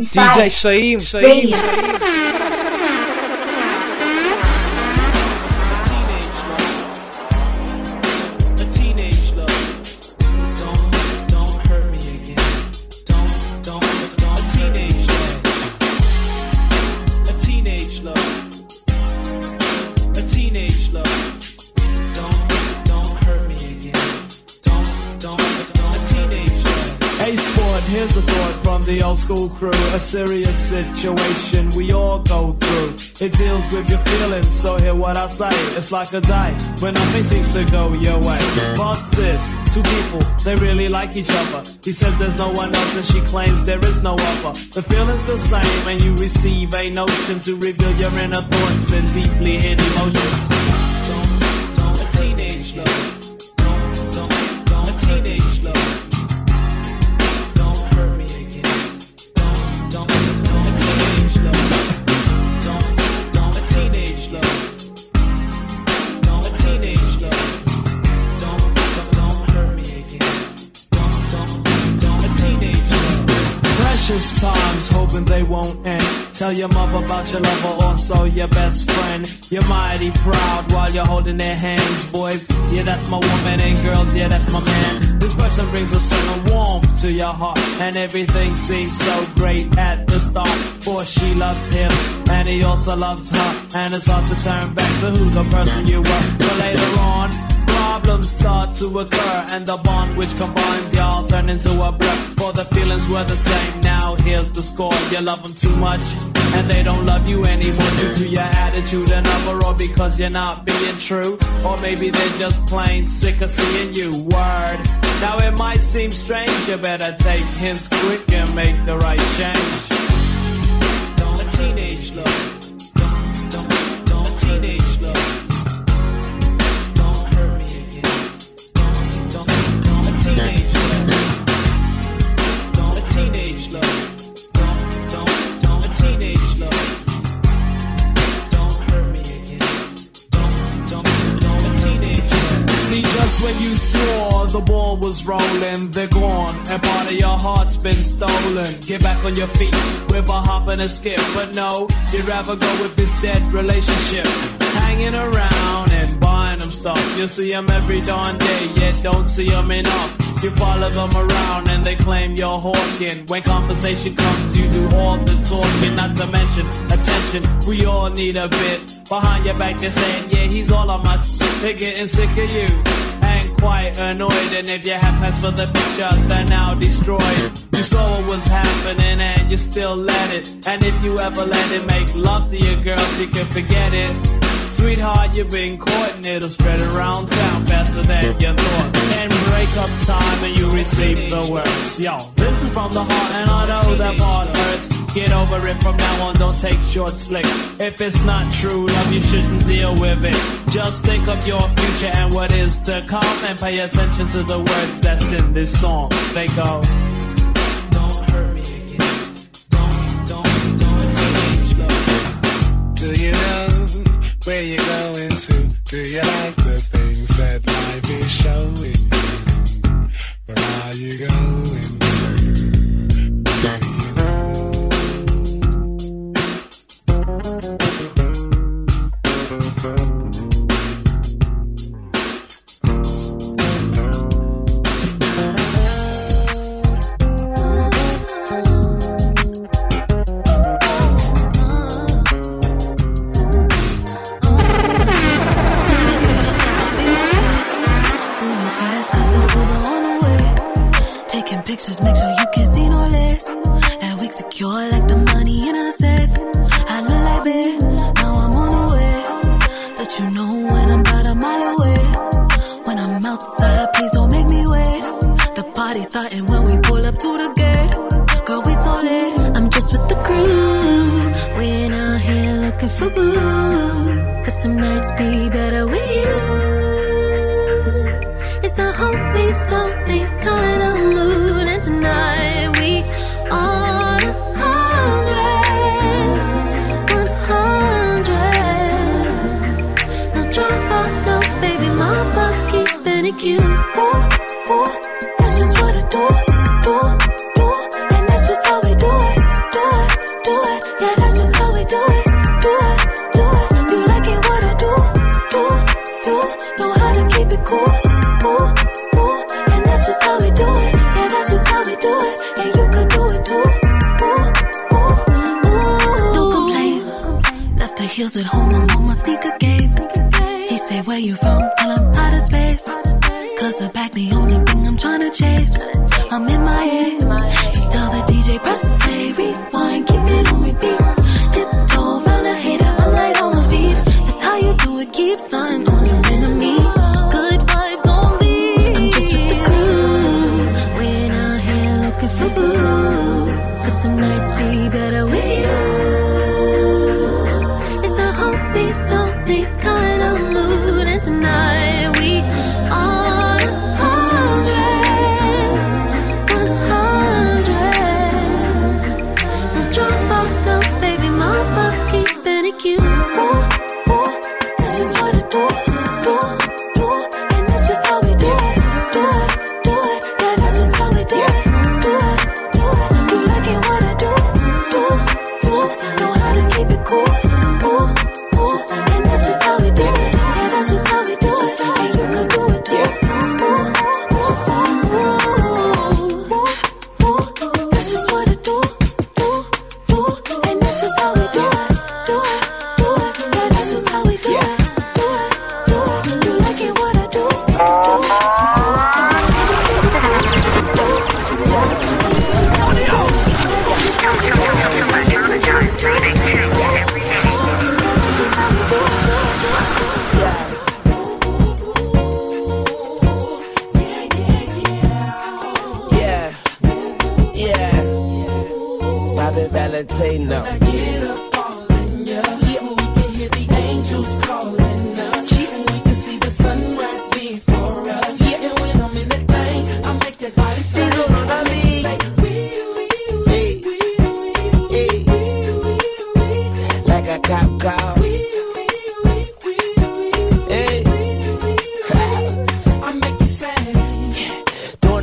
DJ Shaim, Shaim. Situation we all go through. It deals with your feelings, so hear what I say. It's like a day when nothing seems to go your way. What's this? Two people, they really like each other. He says there's no one else, and she claims there is no other. The feeling's the same, and you receive a notion to reveal your inner thoughts and deeply hidden emotions. Don't, don't, A teenage love. Tell your mother about your lover, also your best friend. You're mighty proud while you're holding their hands, boys. Yeah, that's my woman, and girls, yeah, that's my man. This person brings a certain warmth to your heart, and everything seems so great at the start. For she loves him, and he also loves her, and it's hard to turn back to who the person you were. But later on, problems start to occur, and the bond which combines y'all turn into a blur. For the feelings were the same. Now here's the score: you love them too much, and they don't love you anymore due to your attitude and or because you're not being true, or maybe they're just plain sick of seeing you. Word. Now it might seem strange, you better take hints quick and make the right change. A teenage heart's been stolen. Get back on your feet with a hop and a skip, but no, you'd rather go with this dead relationship. Hanging around and buying them stuff. You see them every darn day, yet don't see them enough. You follow them around and they claim you're hawking. When conversation comes, you do all the talking, not to mention attention. We all need a bit. Behind your back, they're saying, yeah, he's all on my. They're getting sick of you and quite annoyed. And if you have plans for the future, they're now destroyed. You saw what was happening and you still let it. And if you ever let it make love to your girls, you can forget it. Sweetheart, you've been caught and it'll spread around town faster than you thought. And break up time and you receive the words. Yo, this is from the heart and I know that part hurts. Get over it from now on, don't take short slick. If it's not true love, you shouldn't deal with it. Just think of your future and what is to come and pay attention to the words that's in this song. They go. Don't hurt me. Don't, don't, don't change love. Do you know where you're going to? Do you like the things that life is showing you? Where are you going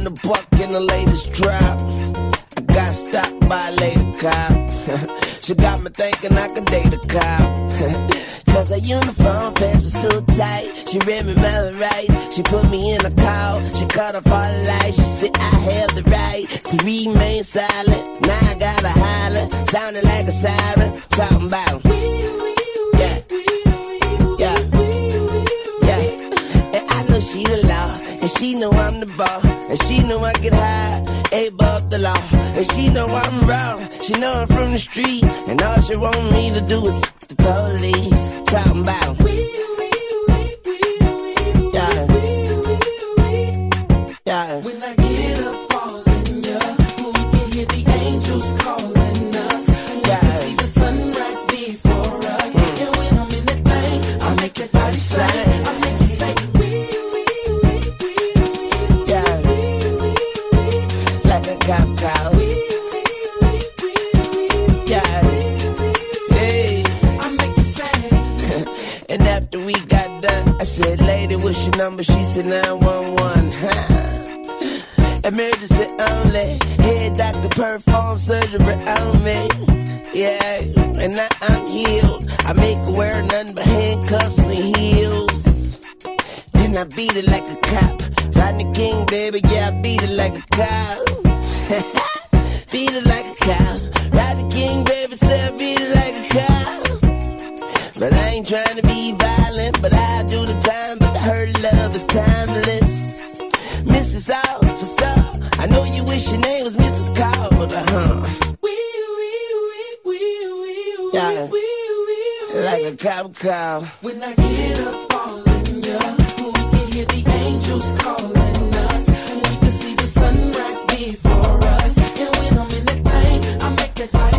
The buck in the latest drop. I got stopped by a lady cop. she got me thinking I could date a cop. Cause her uniform pants were so tight. She read me my rights. She put me in a call. She cut off all the lights. She said I have the right to remain silent. Now I gotta holler. Sounding like a siren. Talking about. Yeah. Yeah. Yeah. And I know she the law. And she know I'm the ball. And she know I get high, above the law. And she know I'm wrong. She know I'm from the street. And all she want me to do is f- the police. Talking about. Yeah. Yeah. When I get up all in ya, we can hear the angels calling number? She said, 911. Emergency only. Head doctor perform surgery on me. Yeah, and now I'm healed. I make her wear nothing but handcuffs and heels. Then I beat it like a cop. Rodney King, baby, yeah, I beat it like a cop. beat it like a cop. Rodney King, baby, say I beat it like a cop. But I ain't trying to be violent, but I do the time. Her love is timeless. Mrs. Officer, I know you wish your name was Mrs. Carter, huh? Yeah, like a cop car. When I get up all in ya, we can hear the angels calling us. We can see the sunrise before us. And when I'm in that thing, I make that body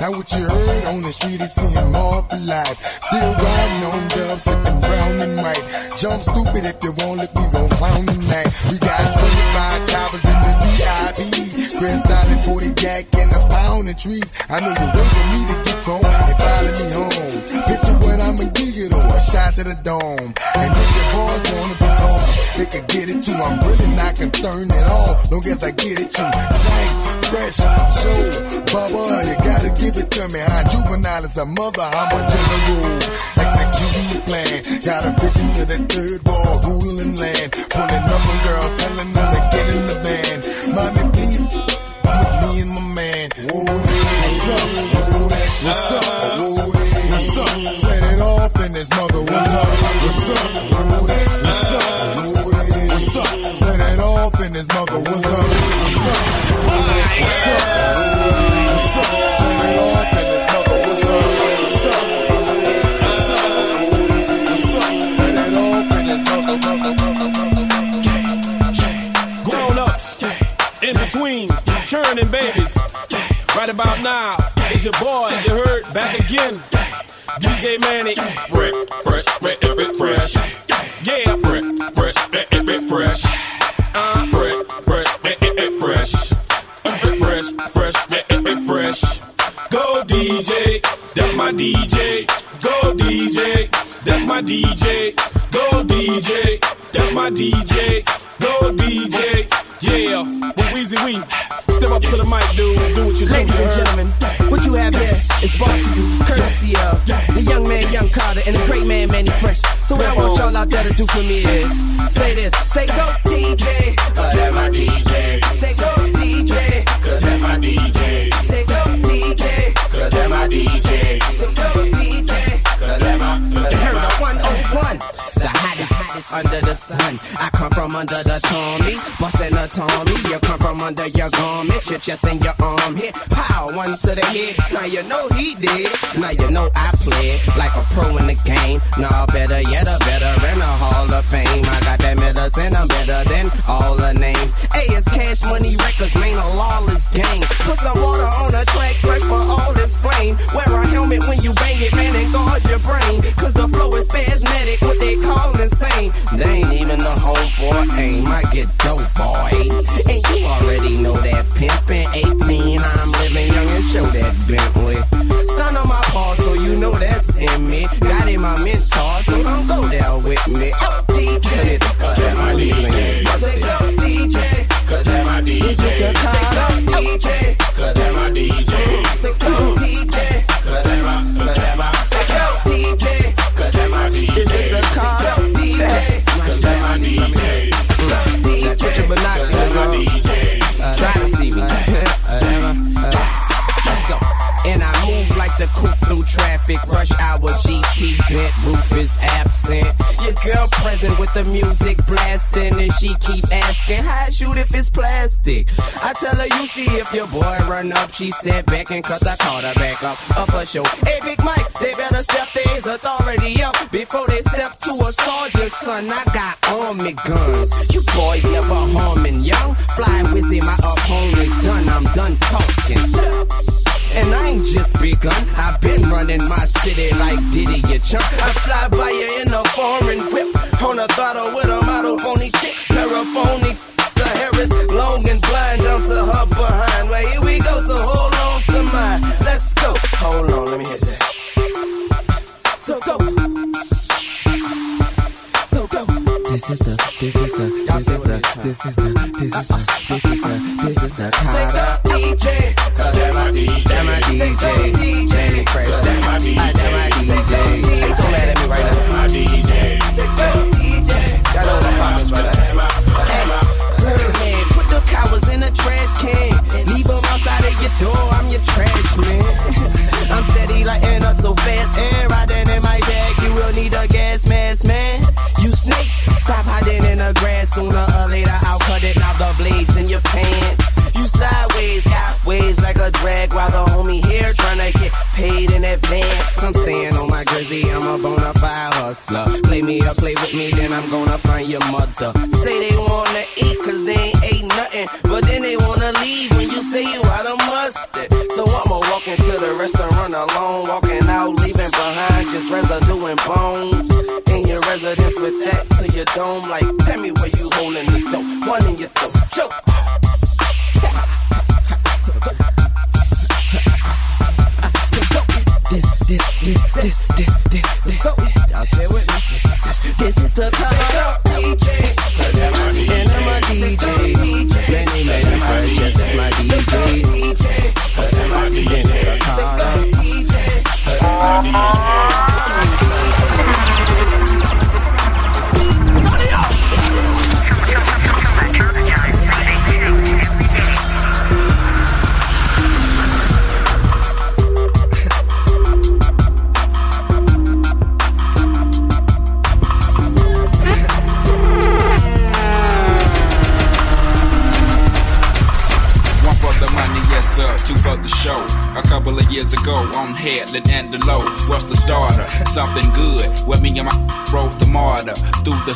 Now what you heard on the street is seeing more for life. Still riding on dubs, sipping brown and white. Jump stupid if you want, look, we gon' clown tonight. We got 25 choppers in the VIP. Chris and 40 jack and a pound of trees. I know you're waiting for me to get home and follow me home. Picture what I'ma give you though, a shot to the dome. And if your boys wanna be can get it too. I'm really not concerned at all. Long as I get it you. Change, fresh, show, bubba, you gotta give it to me. How juvenile is a mother, I'm a general. Executing the plan. Got a vision of the third wall, ruling land. Pulling up on girls, telling them to get in the van. Mommy, please, with me and my man. What's up? What's up? What's up? Set it off in this mother. What's up? What's up? This mother. What's up? What's up? What's up? What's up? Set it off in this mother. What's up? What's up? What's up? What's up? Set it off in this mother. Grown ups, in between, churning babies. Right about now, it's your boy, you heard, back again. DJ Mannie, fresh, fresh, fresh, DJ. Go DJ, that's my DJ. Go DJ, that's my DJ. Go DJ, yeah. With Weezy Wee, step up to the mic, dude. Do what you do. Ladies and gentlemen, what you have here is brought to you courtesy of the young man, Young Carter, and the great man, Mannie Fresh. So what I want y'all out there to do for me is say this, say go DJ, cause that's my DJ. Say go DJ, cause that's my DJ. Say go DJ, cause that's my DJ. Say go DJ, the hottest, under the sun. I come from under the Tommy, bustin' a Tommy. You come from under your garment, your chest and your arm hit. Pow, one to the head. Now you know he did. Now you know I play like a pro in the game. Nah, better yet, a veteran, a Hall of Fame. I got that medicine, I'm better than all the names. A is Cash Money Records, man, a lawless game. Put some water on the track, fresh for all this flame. Wear a helmet when you bang it, man, and guard your brain. Cause the flow is spasmodic, what they call insane. They ain't even the homeboy aim. I get dope, boy. And you already know that pimpin' 18. I'm living young and show that Bentley. Stun on my paw, so you know that's in me. Got in my mentor, so don't go there with me. Oh, DJ, cause that's my DJ. Say go DJ, cause that's my DJ. This is the Say go DJ, cause that's my DJ. Say go the coupe through traffic. Rush hour GT bent, roof is absent. Your girl present with the music blasting, and she keep asking how shoot if it's plastic. I tell her you see if your boy run up. She sat back and cause I caught her back up. Up for show. Hey Big Mike, they better step their authority up before they step to a sergeant. Son, I got army guns. You boys never harming young. Fly wizzy, my opponent's done. I'm done talking. And I ain't just begun, I've been running my city like Diddy, you chump. I fly by you in a foreign whip, on a throttle with a model phony chick, paraphony. The Harris, long and blind, down to her behind. Well, here we go, so hold on to mine. Let's go. Hold on, let me hit that. So go. So go this is the, this is the, this is the, this is the Say Carter. go DJ. Cause that my DJ, that my DJ. Mannie Fresh, that my DJ, that my DJ. Hey, so mad at me right now. My DJ, DJ. y'all know the comments right now. Man, put the cowards in a trash can. Leave them outside of your door. I'm your trash man. I'm steady lighting up so fast and riding in my bag. You will need a gas mask, man. Stop hiding in the grass. Sooner or later, I'll cut it. Now the blades in your pants. You sideways, got ways like a drag while the homie here tryna get paid in advance. I'm staying on my jersey, I'm a bona fide hustler. Play me or play with me, then I'm gonna find your mother. Say they wanna eat cause they ain't ate nothing, but then they wanna leave when you say you out of mustard. So I'ma walk into the restaurant alone, walking out, leaving behind just residue and bones. Your residence with that to your dome, like tell me where you holding the dope, one in your throat, choke. This, this, this, this, this, this, this. Y'all stay with me. This, this is the color.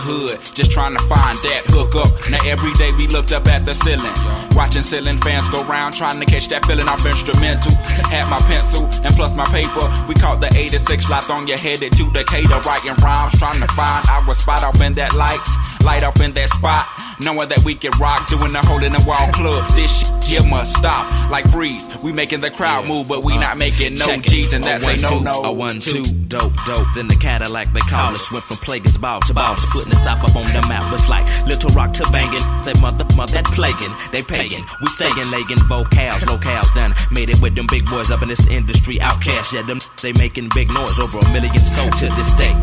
Hood, just trying to find that hook up. Now every day we looked up at the ceiling, watching ceiling fans go round, trying to catch that feeling off instrumental. Had my pencil and plus my paper. We caught the 86 lot on your headed to Decatur, writing rhymes, trying to find our spot off in that light, light off in that spot. Knowing that we can rock, doing the hole in the wall club. This shit here must stop, like freeze. We making the crowd move, but we not uh, making no G's, and that's a no no. A one, two, dope, dope. Then the Cadillac they call us. Went from Plagueis ball to boss, putting us up up on the map. It's like Little Rock to banging. Say mother, mother, that plaguing. They paying. We staying, legging vocals, locales done. Made it with them big boys up in this industry. OutKast, yeah, them they making big noise over a million sold to this day.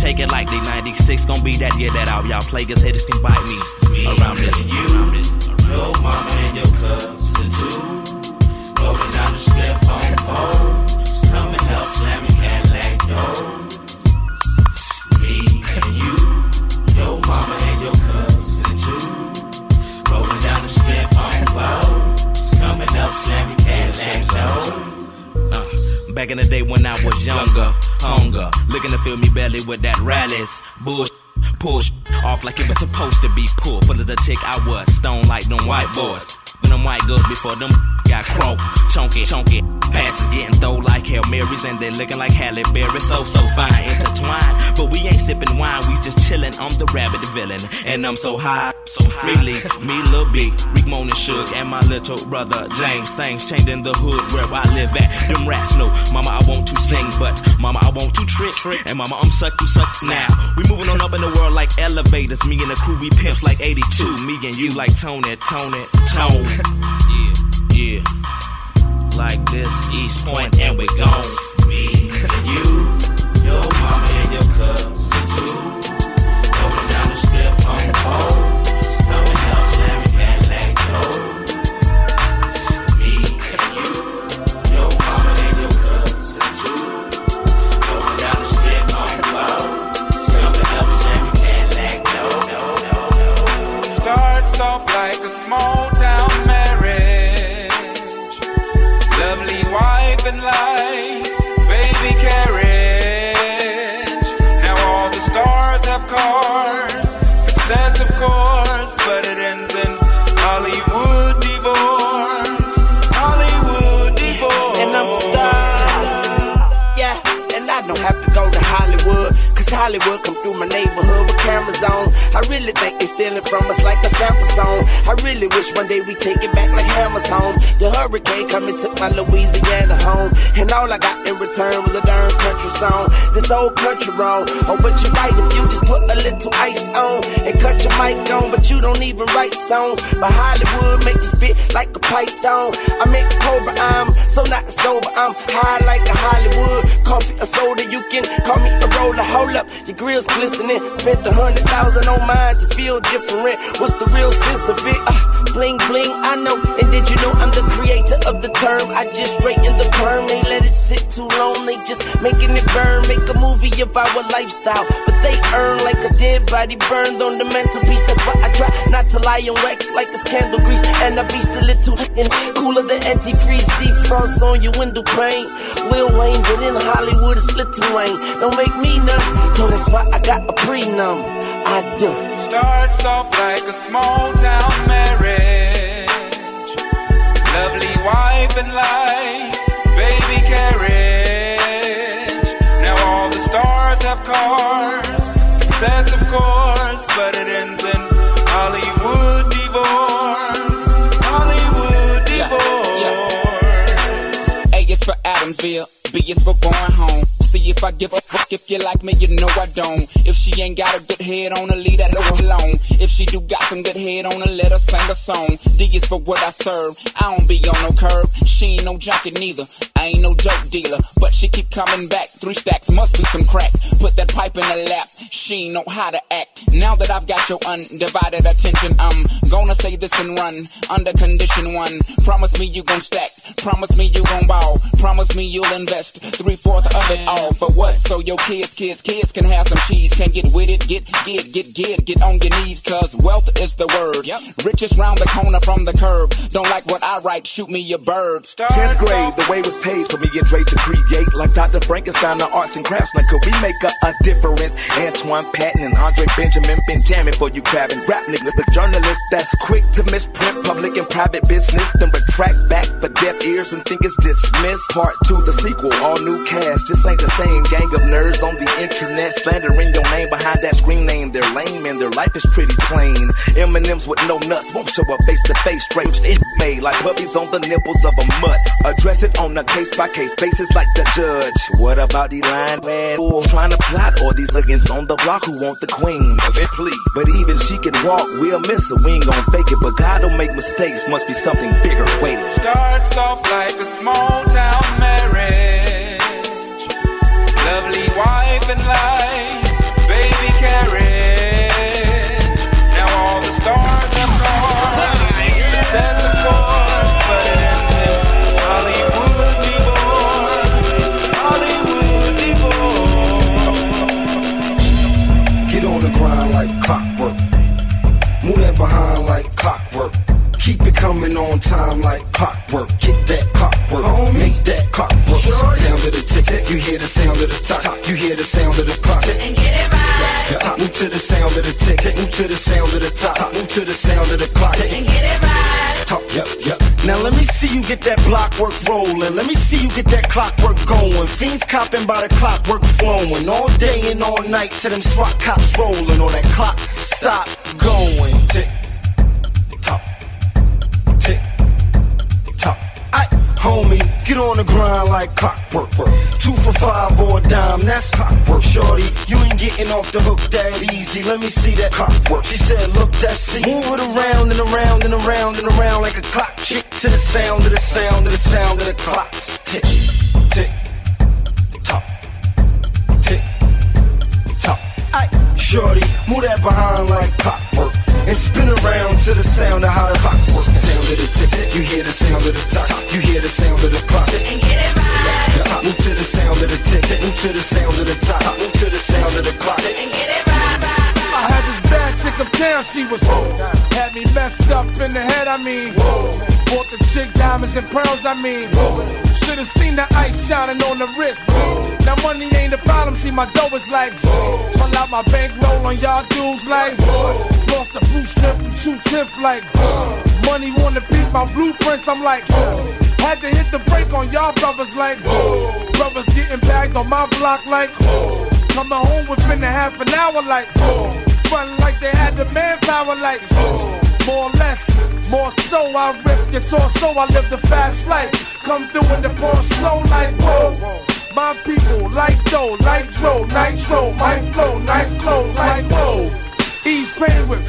Take it like they 96, gon' be that year that all y'all Plagueis haters can bite me. Around this, you, around this. Your mama and your cousin too. Rolling down the strip on poles. Coming up, slamming Cadillac doors. Me and you, your mama and your cousin too. Rolling down the strip on poles. Coming up, slamming Cadillac doors. Uh, back in the day when I was younger, hunger, looking to fill me belly with that rallies, bullshit. Push off like it was supposed to be pulled. Full of the chick I was, stone like them white boys. When them white girls before them got croaked, chunky, chunky. Passes getting throw like Hail Marys and they looking like Halle Berry. So, so fine, intertwined. But we ain't sipping wine, we just chilling. I'm the rabbit villain. And I'm so high, so freely. Me, Lil B, Rick Moan and Suge, and my little brother James. Things changed in the hood where I live at. Them rats know, Mama, I want to sing, but Mama, I want to trick. And Mama, I'm suck, you suck now. We moving on up in the world like elevators. Me and the crew, we pimps like 82. Me and you like Tony, Toni, Toné. Yeah, yeah. Like this, East Point, and we gone. Me and you, your mama and your cousin too. Hollywood. Hollywood come through my neighborhood with cameras on. I really think they're stealing from us like a sample song. I really wish one day we take it back like Hammers home. The hurricane come and took my Louisiana home. And all I got in return was a darn country song. This old country wrong. Oh, but you're right if you just put a little ice on and cut your mic on, but you don't even write songs. But Hollywood make you spit like a python. I make Cobra, I'm so not sober. I'm high like a Hollywood. Coffee or soda, you can call me a roller. Hold up, your grill's glistening. Spent a hundred thousand on mine to feel different. What's the real sense of it? Uh, bling bling, I know. And did you know I'm the creator of the term? I just straighten the perm. They let it sit too long. They just making it burn. Make a movie of our lifestyle, but they earn like a dead body burned on the mantelpiece. That's why I try not to lie on wax like it's candle grease. And I be still little and cooler than antifreeze. Defrost on your window pane. Lil Wayne, but in Hollywood it's Little Wayne. Don't make me numb, so that's why I got a pre-numb. I do. Starts off like a small town marriage. Lovely wife and life, baby carriage. Now all the stars have cars, success of course, but it ends in Adamsville, B is for going home. See if I give a fuck if you like me, you know I don't. If she ain't got a good head on her, leave that door alone. If she do got some good head on her, let her sing a song. D is for what I serve. I don't be on no curb. She ain't no junkie neither. I ain't no dope dealer, but she keep coming back. Three stacks must be some crack. Put that pipe in her lap. She ain't know how to act. Now that I've got your undivided attention, I'm gonna say this and run under condition one. Promise me you gon' stack. Promise me you gon' ball. Promise me you'll invest three fourths of it all. For what? So your kids, kids, kids can have some cheese. Can get with it, get, get, get, get, get on your knees, cause wealth is the word. Riches round the corner from the curb. Don't like what I write, shoot me a bird. 10th grade, the way was paid for me and Dre to create. Like Dr. Frankenstein, the arts and crafts. Now, could we make a, a difference? Antwan Patton and Andre Benjamin been jamming for you crabbing rap niggas. The journalist that's quick to misprint public and private business. Then retract back for deaf ears and think it's dismissed. Part two, the sequel, all new cast. Just ain't the same gang of nerds on the internet. Slandering your name behind that screen name. They're lame and their life is pretty plain. M&M's with no nuts won't show up face to face. Straight it made like puppies on the nipples of a mutt. Address it on a case by case basis like the judge. What about the line man trying to plot all these against on the block who want the queen? Please. But even she can walk, we'll miss her. We ain't gon' fake it, but God don't make mistakes. Must be something bigger waiting. Starts off like a small town marriage. Lovely wife and life, Keep it coming on time like clockwork. Get that clockwork. Make that clockwork. Sound of the tick, tick. You hear the sound of the top. You hear the sound of the clock. Tick. And get it right. Top. Move to the sound of the tick, tick. Move to the sound of the top. Move to the sound of the clock. Tick. And get it right. Top. Yep, yep. Now let me see you get that block work rolling. Let me see you get that clockwork going. Fiends copping by the clockwork flowing. All day and all night till them SWAT cops rolling. Or that clock stop going. Tick, homie, get on the grind like clockwork. Work. Two for five or a dime, that's clockwork. Shorty, you ain't getting off the hook that easy. Let me see that clockwork. She said, look, that's easy. Move it around and around and around and around like a clock. Chick to the sound of the sound of the sound of the clocks. Tick, tick, tock, tick, tock. Shorty, move that behind like clockwork. And spin around to the sound of how the clock works. Sound of the tick, tick. You hear the sound of the top. You hear the sound of the clock. And get it right. Move to the sound of the tick, tick. Move to the sound of the top. Move to the sound of the clock. And get it right. I had this bad chick uptown, she was Whoa. Had me messed up in the head, I mean Whoa. Bought the chick diamonds and pearls, I mean Whoa. Should've seen the ice shining on the wrist Whoa. Now money ain't the problem, see my dough is like Whoa. Pull out my bankroll on y'all dudes like Whoa. Lost the blue strip and two tip like Money wanna beat my blueprints, I'm like Whoa. Had to hit the brake on y'all brothers like Whoa. Brothers getting bagged on my block like Whoa. Coming home within a half an hour like Frontin' like they had the manpower like More or less, more so, I rip your torso, I live the fast life. Come through in the pour slow like whoa. My people, like dough, nitro, nitro, my flow, nice clothes, like whoa. East Penguin,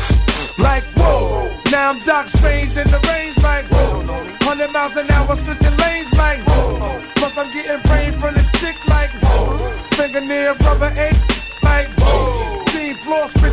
like whoa. Now I'm Doc Strange in the range, like whoa. 100 miles an hour, switching lanes, like whoa. Plus I'm getting brain from the chick, like whoa. Fingernail rubber eight, like whoa.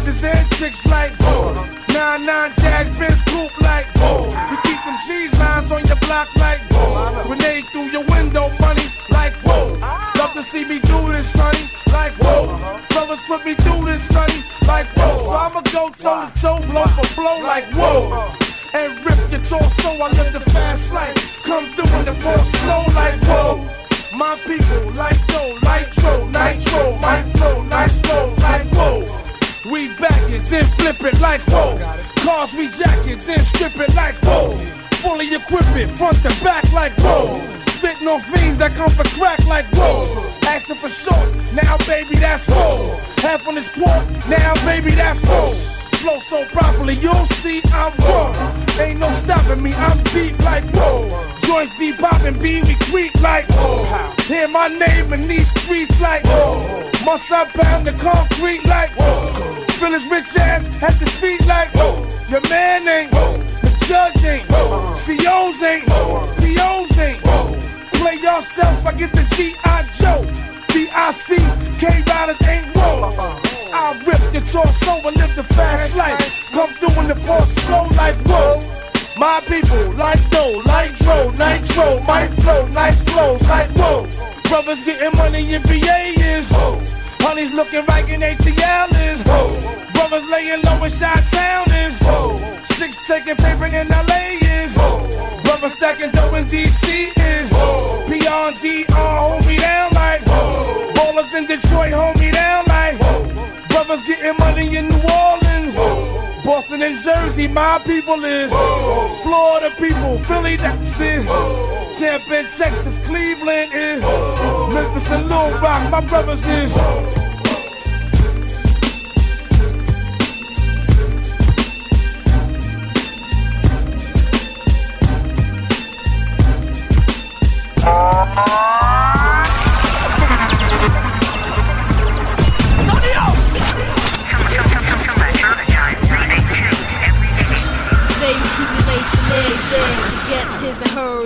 Switches and chicks, like whoa. Nine nine jag Benz coupe, like whoa. You keep them cheese lines on your block, like whoa. Grenade through your window, money, like whoa. Love to see me do this, sonny, like whoa. Brothers put me through this, sonny, like whoa. So I'ma go toe to toe, blow for blow, like whoa. And rip your torso, I live the fast life. Come through in the ball slow, like whoa. My people, like dough, nitro, nitro, my flow, nice clothes, like whoa. We back it, then flip it like whoa. Cars we jack it, then strip it like whoa. Fully equip it, front to back like whoa. Spitting on fiends that come for crack like whoa. Asking for shorts, now baby that's whoa. Half on this pork, now baby that's whoa. Flow so properly, you'll see I'm whoa. Ain't no stopping me, I'm deep like whoa. Joints be popping, be we creep like whoa. Hear my name in these streets like whoa. Must I pound the concrete like whoa. Feel his rich ass at the feet like whoa. Your man ain't whoa. The judge ain't whoa. COs ain't whoa. POs ain't whoa. Play yourself, I get the G.I. Joe. D.I.C. K-Riders ain't whoa. I rip your torso and live the fast life. Come through in the ball slow like whoa. My people, like dough, like roll, nitro, my flow, nice clothes, like whoa. Brothers getting money in VA is whoa. Honey's looking right in ATL is whoa. Brothers laying low in Chi Town is whoa. Six taking paper in LA is whoa. Brothers stacking dough in DC is whoa. And DR hold me down like whoa. Ballers in Detroit hold me down like whoa. Brothers getting money in. Boston and Jersey, my people is. Whoa. Florida people, Philly. Whoa. Tampa and Texas, Cleveland is. Whoa. Memphis and Little Rock, my brothers is. Say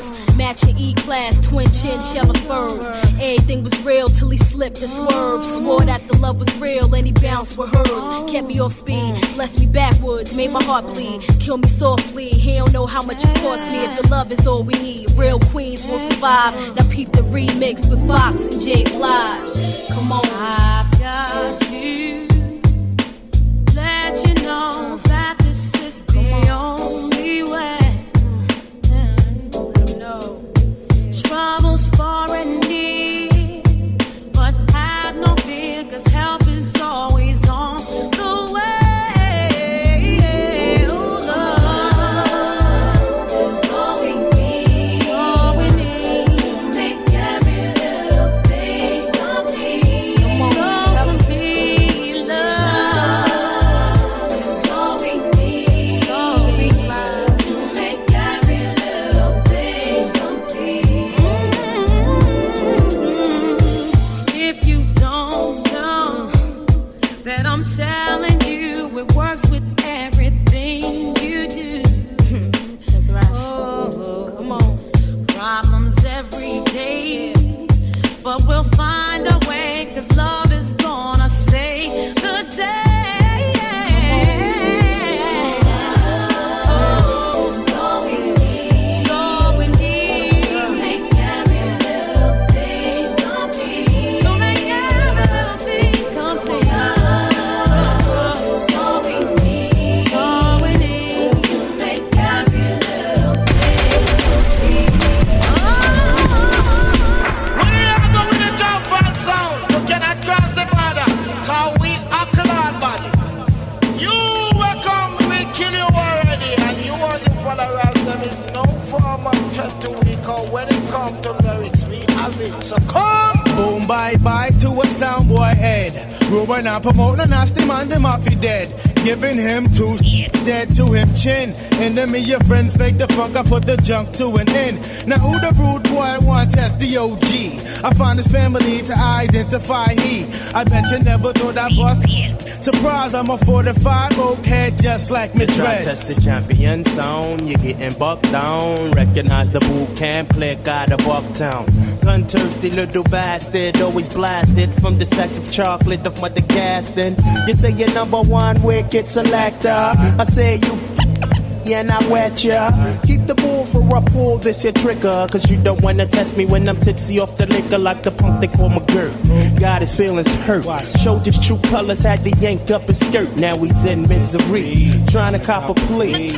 his. Matching E-class, twin chinchilla furs. Everything was real till he slipped and swerved. Swore that the love was real and he bounced with hers. Kept me off speed, blessed me backwards, made my heart bleed. Kill me softly, he don't know how much it cost me. If the love is all we need, real queens will survive. Now peep the remix with Fox and J Blige. Come on. Off he dead. Giving him two dead to him chin. Enemy your friend fake the funk, I put the junk to an end. Now who the rude boy want test the OG? I find his family to identify he. I bet you never thought I bust. Surprise, I'm a 45 oak head just like me Try dreads. test the champion sound, you're getting bucked down. Recognize the Boot Camp Clik out of Bucktown. Gun thirsty little bastard, always blasted from the stacks of chocolate of Mother Gaston. You say you're number one wicked selector. I say you. Yeah, and I wet ya. Keep the ball for a pull this here trigger. Cause you don't wanna test me when I'm tipsy off the liquor like the punk they call my girl. Got his feelings hurt. Showed his true colors, had to yank up his skirt. Now he's in misery. Trying to cop a plea.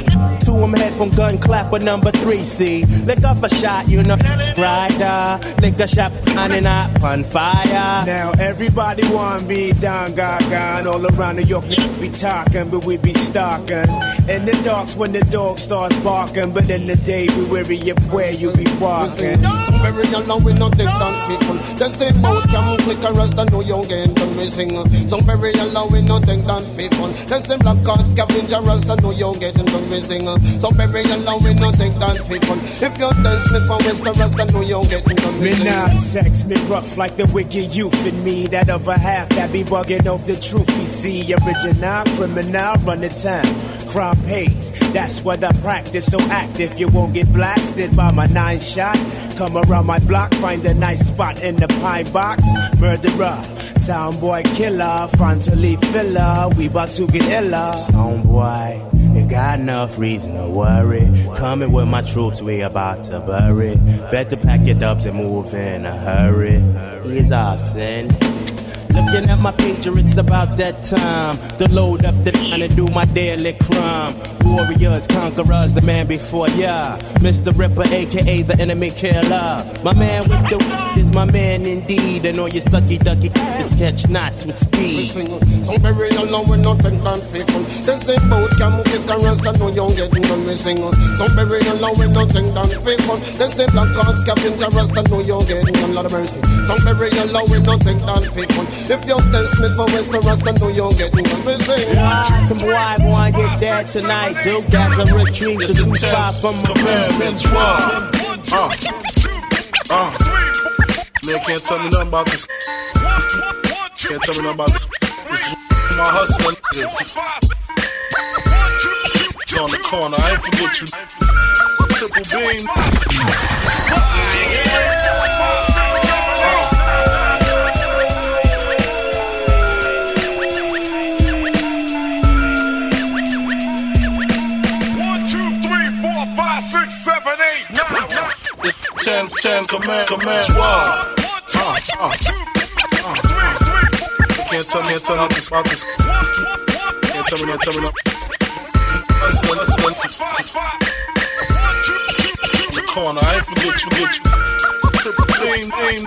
To him head from gun clapper number three. See, lick off a shot, you know. Rider, lick a shot, on and up on fire. Now everybody want be down, gaga, and all around New York niggas be talking, but we be stalking. In the darks when the dog starts barking, but in the day we weary of where you be walking. Some very alone we not take down faithful. They say bout can click and rest and know you get done missing. Some very alone we not take down faithful. They say black card scavenger rest and know you get done missing. Some very alone we not take down faithful. If you dance me for west and rest and know you get done Me missing. not sex, me rough like the wicked youth in me. That other half that be bugging off the truth. You see, original criminal, run the town. Crime pays, that's what I practice. So active, you won't get blasted by my nine shot. Come around my block, find a nice spot in the pine box. Murderer, town boy killer, frontally filler. We bout to get iller. Homeboy, you got enough reason to worry. Coming with my troops, we about to bury. Better pack your dubs and move in a hurry. Ease off, son. Looking at my pager, it's about that time to load up the line and do my daily crime. Warriors, conquerors, the man before ya. Mr. Ripper, aka the enemy killer. My man with the w- is my man indeed. And all you sucky ducky just catch knots with speed. Some very alone we not take down faithful. They say bout can click and rest and know you get done missing. Some very alone we not take down faithful. They say black card scavenger rest and know you get done lot of mercy. Some very alone we not take down faithful. If you test me for west and rest and know you get done missing. Ah, Some boy wanna get dead tonight. Duke gas a retreat to too far from my commandments. Why? Uh, uh. Man can't tell me nothing about this. Can't tell me nothing about this. This is my hustling niggas. On the corner, I ain't forget you. Triple beam. It's ten, ten, command, command, squad. Uh, uh, uh, uh. Can't tell me, can't tell me this about this. Can't tell me, no, tell me no. Hustling, hustling. In the corner, I ain't forget you, forget you. Triple team, team.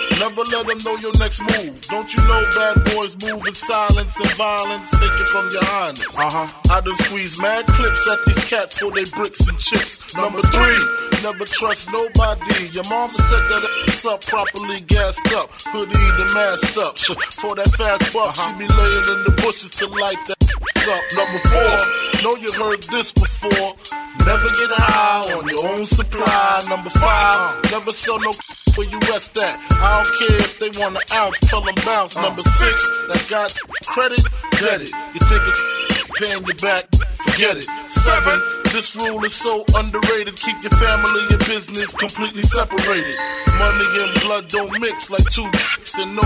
never let them know your next move. Don't you know bad boys move in silence and violence? Take it from your highness. Uh huh. I done squeeze mad clips at these cats for they bricks and chips. Number three, never trust nobody. Your mama set that ass up properly gassed up, hoodie the masked up. For that fast buck, she be laying in the bushes to light that up. Number four, know you heard this before. Never get high on your own supply. Number five, never sell no where you rest at. I don't care if they want an ounce, tell them bounce. Uh. Number six, that got credit, get it. You think it's paying you back, forget it. Seven, this rule is so underrated. Keep your family and business completely separated. Money and blood don't mix like two dicks and no.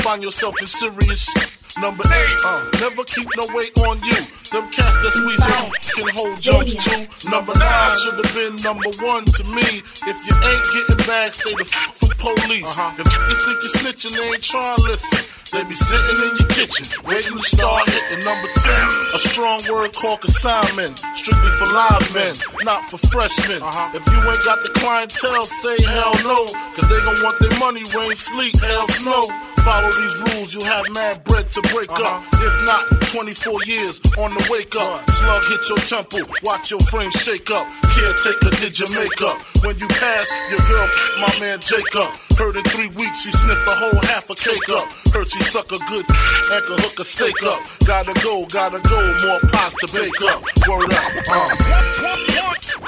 Find yourself in serious shit. Number eight, uh, never keep no weight on you. Them cats that squeeze your can hold jumps too. Number nine should have been number one to me. If you ain't getting back, stay the f from police. If niggas think you're snitching, they ain't trying to listen. They be sitting in your kitchen, waiting to start hitting. Number 10, a strong word called consignment. Strictly for live men, not for freshmen. Uh-huh. If you ain't got the clientele, say hell no. Cause they gon' want their money, rain, sleet, hell, snow. Follow these rules, you'll have mad bread to break up. If not, 24 years on the wake up. Slug hit your temple, watch your frame shake up. Caretaker did your makeup. When you pass, your girl, f- my man Jacob. Heard in three weeks, she sniffed the whole half a cake up. Heard she suck a good and could hook a steak up. Gotta go, gotta go, more pies to bake up. Word up, uh.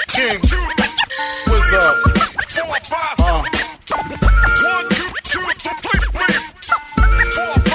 King, Wizard, uh. One, two, two, complete, please. Four, five, six. One, two, two, two,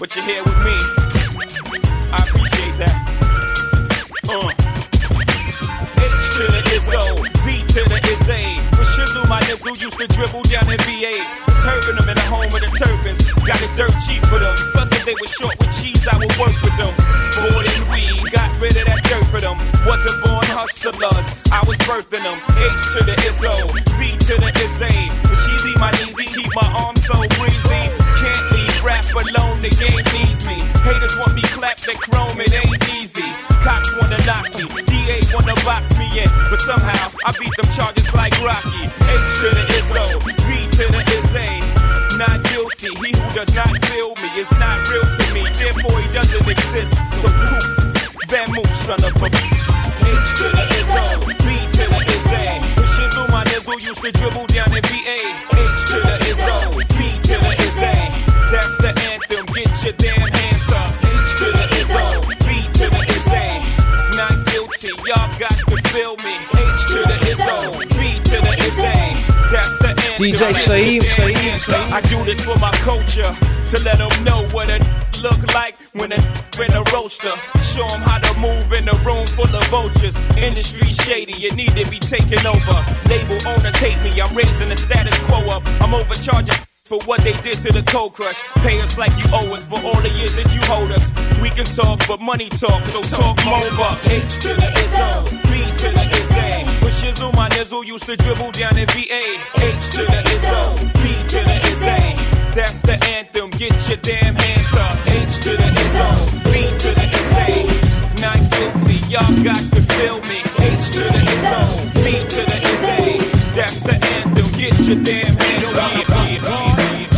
but you're here with me. I appreciate that. Uh. H to the Izzo, V to the Izzy. For Shizzle, my nizzle used to dribble down in VA. Hurting them in the home of the turbans. Got it dirt cheap for them. Plus, if they were short with cheese, I would work with them. More than weed, got rid of that dirt for them. Wasn't born hustlers, I was birthing them. H to the want me clapped, they chrome, it ain't easy. Cops wanna knock me, DA wanna box me in, but somehow I beat them charges like Rocky. H to the Izzo, V to the Izzy. Not guilty, he who does not feel me is not real to me, therefore he doesn't exist. So poof, Vamoose, son of a. H to the Izzo, V to the. For Shizzle, my nizzle used to dribble down in VA. H to the DJ Shyeim, Shyeim, Shyeim. I do this for my culture to let them know what it look like when a in a roaster. Show them how to move in a room full of vultures. Industry shady, you need to be taken over. Label owners hate me, I'm raising the status quo up. I'm overcharging. For what they did to the cold crush. Pay us like you owe us for all the years that you hold us. We can talk, but money talk, so talk more bucks. H to the Izzo, B to the Izzy. For my nizzle used to dribble down in VA. H to the Izzo, B to the Izzy. That's the anthem, get your damn hands up. H to the Izzo, B to the Izzy. Not guilty, y'all got to feel me. H to the Izzo, B to the Izzy. That's the anthem, get your damn hands up.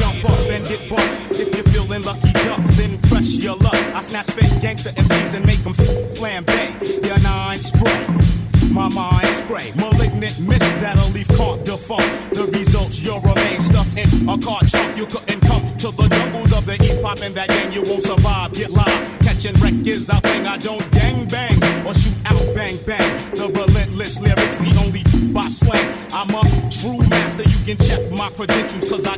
Jump up and get bumped. If you're feeling lucky duck, then press your luck. I snatch fake gangster MCs and make them flambe. Your nine spray. My spray, malignant mist that'll leave can't defunct. The results you'll remain stuffed in a car trunk. You couldn't come to the jungles of the east, popping that gang. You won't survive. Get live, catching wreck is our thing. I don't gang bang or shoot out bang bang. The relentless lyrics, the only bop slang. I'm a true master. You can check my credentials, cause I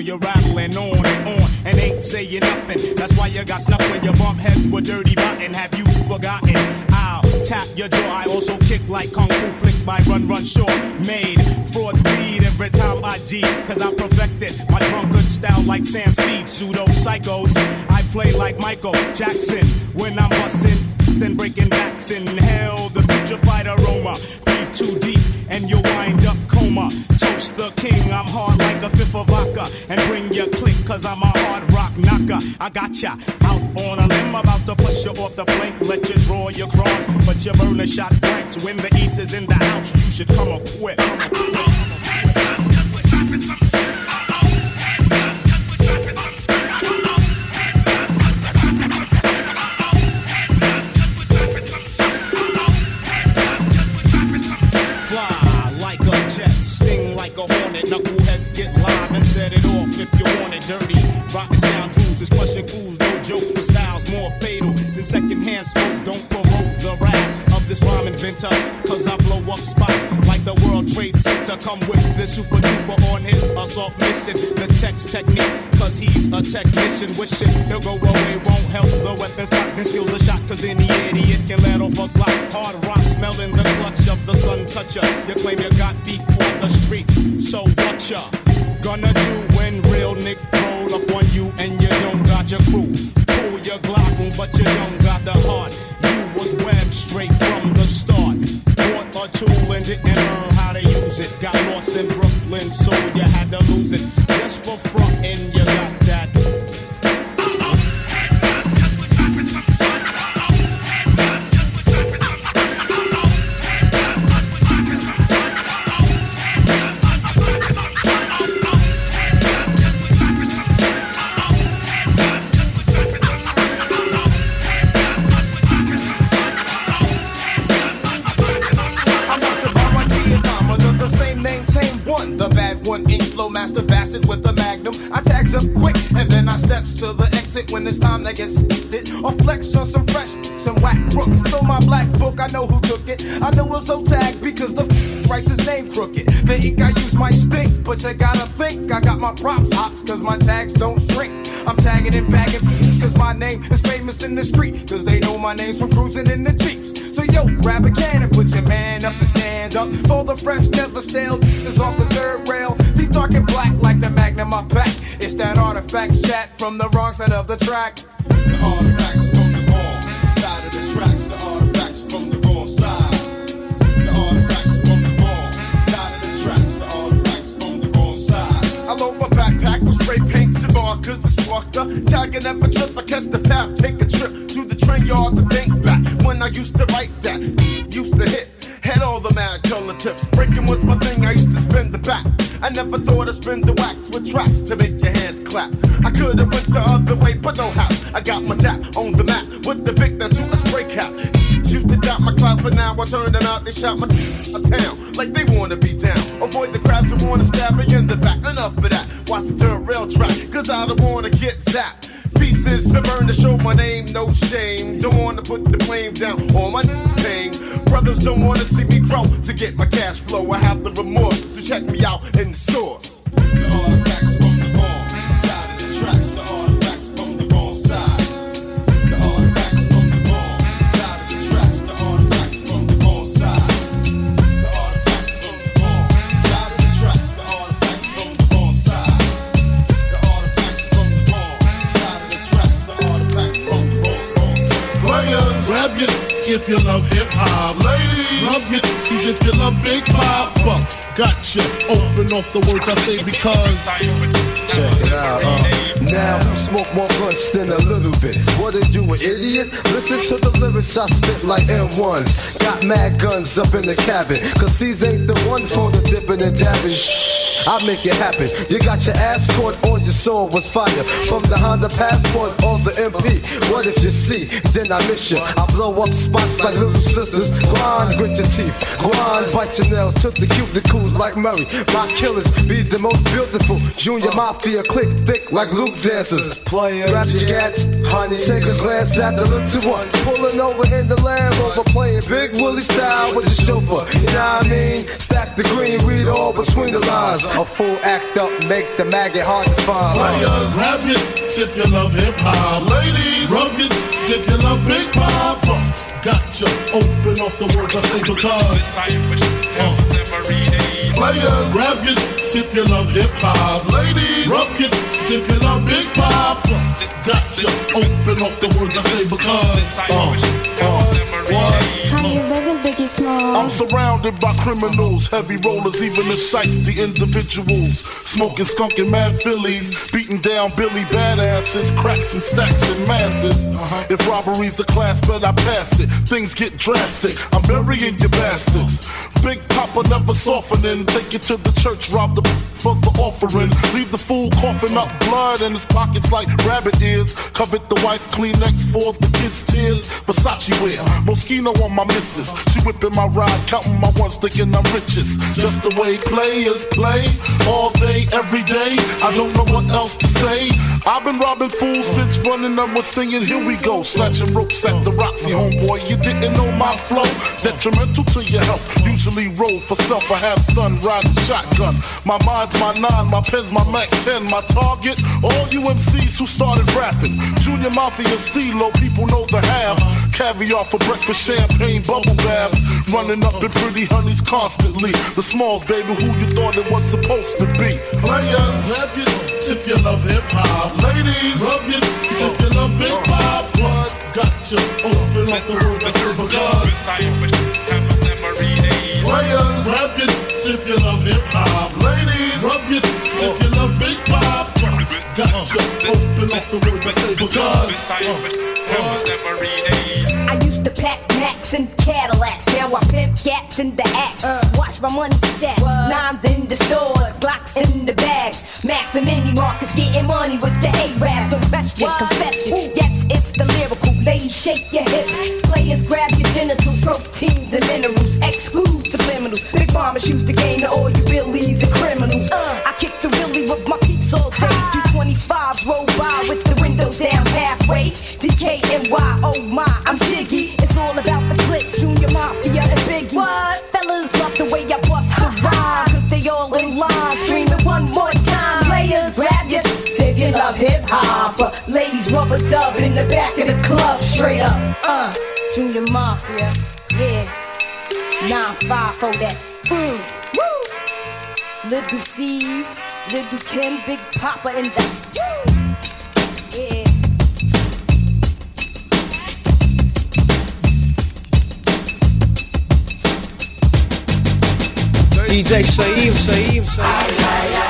to I out on a limb, about to push you off the plank. Let you draw your cross, but you burn a shot blanks. When the east is in the house, you should come equipped. Come with the super duper on his assault mission. The text technique, cause he's a technician. Wishing he'll go his name. The ink I use might stink, but you gotta think I got my props hops cause my tags don't shrink. I'm tagging and bagging cause my name is famous in the street. Cause they know my name's from cruising in the Jeeps. So yo, grab a can and put your man up and stand up. For the fresh, never stale, is off the third rail. Deep dark and black like the magnum I pack. It's that artifact chat from the wrong side of the track. The artifacts destructor. Tagging up a trip, I catch the path, take a trip to the train yard to think back. When I used to write that, used to hit, had all the mad color tips. Breaking was my thing, I used to spin the back. I never thought I'd spin the wax with tracks to make your hands clap. I could've went the other way, but no how. I got my dap on the map with the big to a spray cap. Used to doubt my clout, but now I turn them out. They shot my a town like they wanna be down. Avoid the crowds who wanna stab me in the back. Enough of that. Watch the dirt rail track, cause I don't wanna get zapped. Pieces to burn to show my name, no shame. Don't wanna put the blame down on my thing. Brothers don't wanna see me grow to get my cash flow. I have the remorse to check me out in the source. The artifacts from if you love hip hop. Ladies, love your if you love Big Poppa. Gotcha. Open off the words I say because. Check it out. Uh, now who smoke more blunts than a little bit? What are you, an idiot? Listen to the lyrics I spit like M1s. Got mad guns up in the cabin. Cause these ain't the ones for the dipping and dabbing. I make it happen. You got your ass caught on you saw was fire. From the Honda Passport or the MP. What if you see? Then I miss you. I blow up spots like little sisters. Grind, grit your teeth. Grind, bite your nails. Took the cuticles like Murray. My killers be the most beautiful. Junior Mafia click thick like Luke dancers. Players, grab your gats, honey. Take a glance at the little one. Pulling over in the Land Rover, playing Big Willie style with the chauffeur. You know what I mean? Stack the green, read all between the lines. A full act up, make the maggot hard to find. Players, grab it if you love hip hop. Ladies, rub it if you love Big Poppa. Gotcha, open off the words I say because. Uh. Players, grab it if you love hip hop. Ladies, rub it if you love Big Poppa. Gotcha, open off the words I say because. Uh. Uh. What? How you living, Biggie Small? I'm surrounded by criminals, heavy rollers, even the shiesty individuals. Smoking skunk and mad fillies, beating down Billy badasses, cracks and stacks and masses. Uh-huh. If robbery's a class, but I pass it. Things get drastic. I'm burying your bastards. Big Poppa never softening. Take you to the church, rob the for the offering. Leave the fool coughing up blood in his pockets like rabbit ears. Covered the wife Kleenex for the kids' tears. Versace wear, Moschino on my missus. She whipping my ride, counting my ones, thinking I'm richest. Just the way players play, all day, every day. I don't know what else to say. I've been robbing fools since running up was singing. Here we go, snatching ropes at the Roxy, homeboy. You didn't know my flow, detrimental to your health. Usually roll for self. I have son riding shotgun. My mind's my nine, my pen's my Mac 10. My target, all you MCs who started rapping. Junior Mafia, Stilo, people know the half. Caviar for breakfast, champagne, bubble baths. Running up in pretty honeys constantly. The smalls, baby, who you thought it was supposed to be. Players, rap it if you love hip hop. Ladies, rub it if you love big pop. What got you open up the world that's because. Players, rap it if you love hip hop. Ladies, rub it if you you open up the world that's because. I used to pack Macs and Cadillacs. Now I pimp gats in the act. Watch my money stack. Nines in the stores, Glocks in the bags. Max and mini markets getting money with the A-Raps. No question, confession. Yes, it's the lyrical. Ladies, shake your hips. Players, grab your genitals. Proteins and minerals. Exclude subliminals. Big mama shoots the game to all you willies 225 roll by with the windows down halfway. DKNY, oh my, I'm jiggy. It's all about the click, Junior Mafia and Biggie. What? Fellas love the way I bust the rhyme. Cause they all in line, screaming one more time. Players, grab your if you love hip hop. Ladies, rubber dub in the back of the club, straight up. Uh, Junior Mafia, yeah. 9-5 for that. Mm. Woo! Little C's, Little Kim, Big Poppa in the. Woo! Yeah. DJ Shyeim, Shyeim, Shyeim.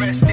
Rest.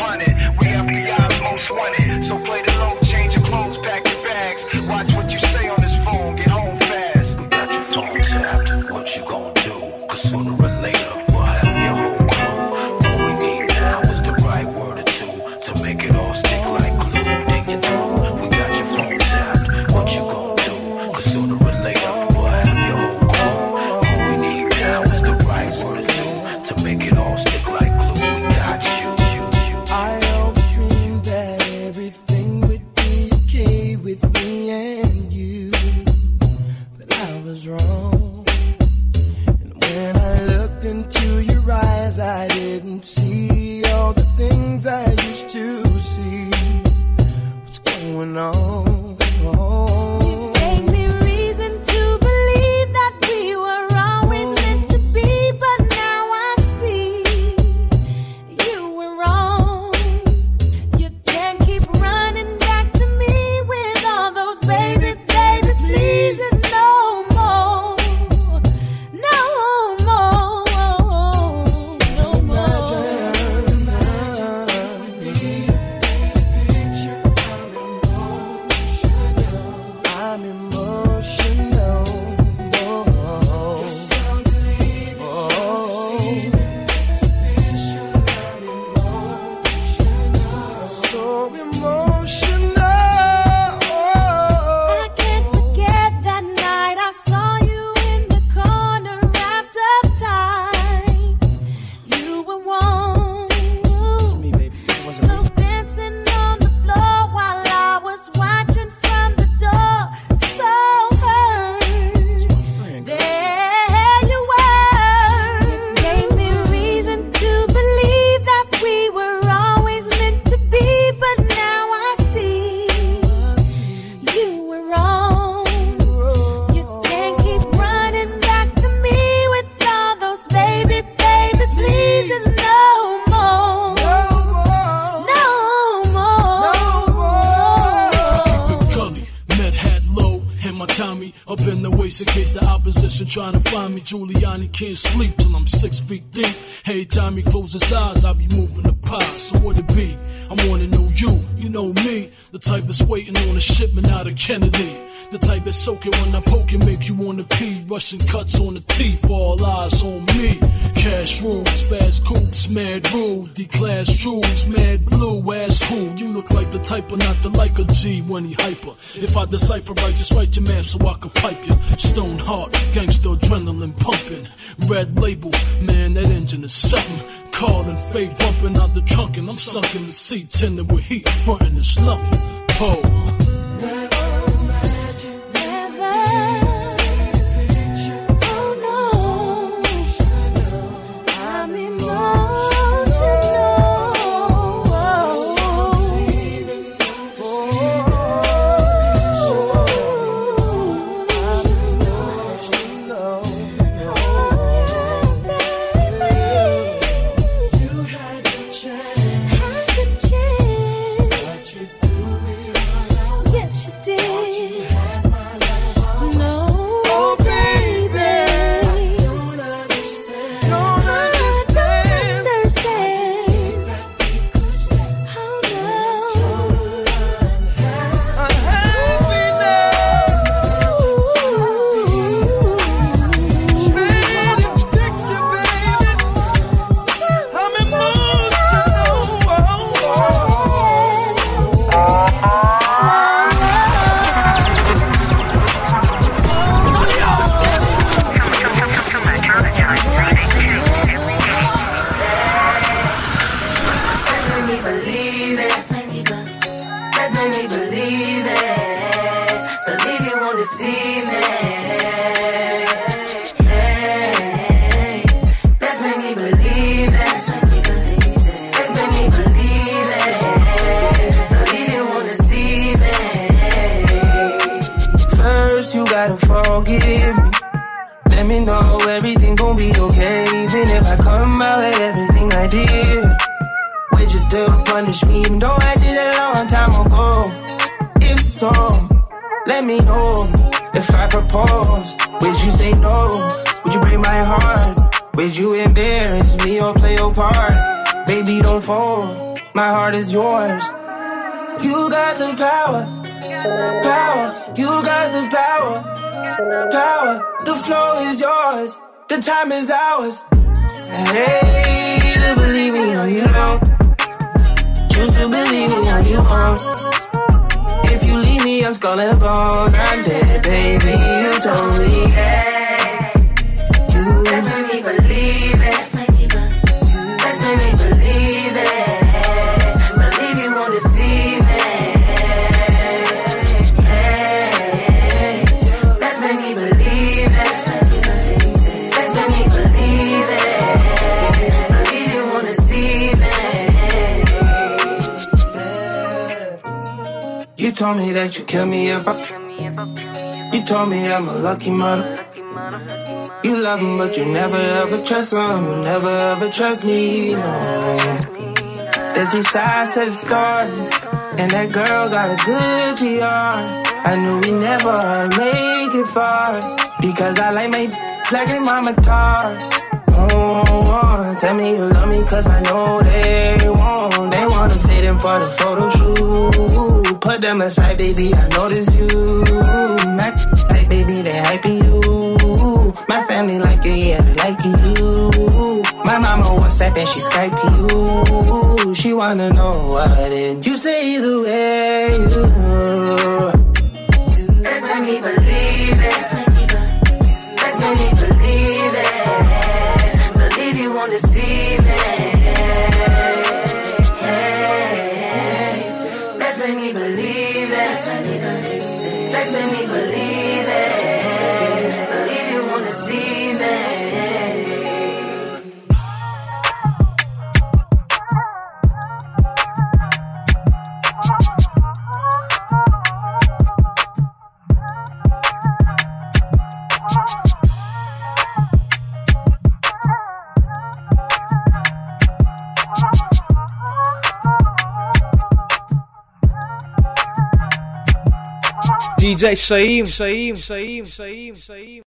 running. We FBI's most wanted. can't sleep till I'm six feet deep. Every time he closes his eyes, I be moving the pie. So what it be? I wanna know you, you know me. The type that's waiting on a shipment out of Kennedy. The type that's soaking when I poke and make you wanna pee. Russian cuts on the teeth, all eyes on me shrooms, fast coops, mad rude, D-class trues, mad blue, ass who? You look like the type but not the like a G when he hyper. If I decipher right, just write your map so I can pipe you. Stone heart, gangster adrenaline pumping. Red label, man, that engine is something. Calling fade bumping out the trunk and I'm sunk in the seat, tending with heat, frontin' and snuffin'. Oh. Told me that you kill me if I. You told me I'm a lucky mother. You love him, but you never ever trust him. You never ever trust me. No. There's three sides to the story, and that girl got a good PR. I knew we never make it far because I like my like my mama tar. Oh, oh, tell me you love me cause I know they won't. They wanna fit in for the photo shoot. Put them aside, baby, I notice you. My like, baby, they hyping you. My family like you, yeah, they like you. My mama WhatsApp and she Skype you. She wanna know what did you say the way you. Let's make me believe it. DJ Shyeim, Shyeim, Shyeim, Shyeim, Shyeim.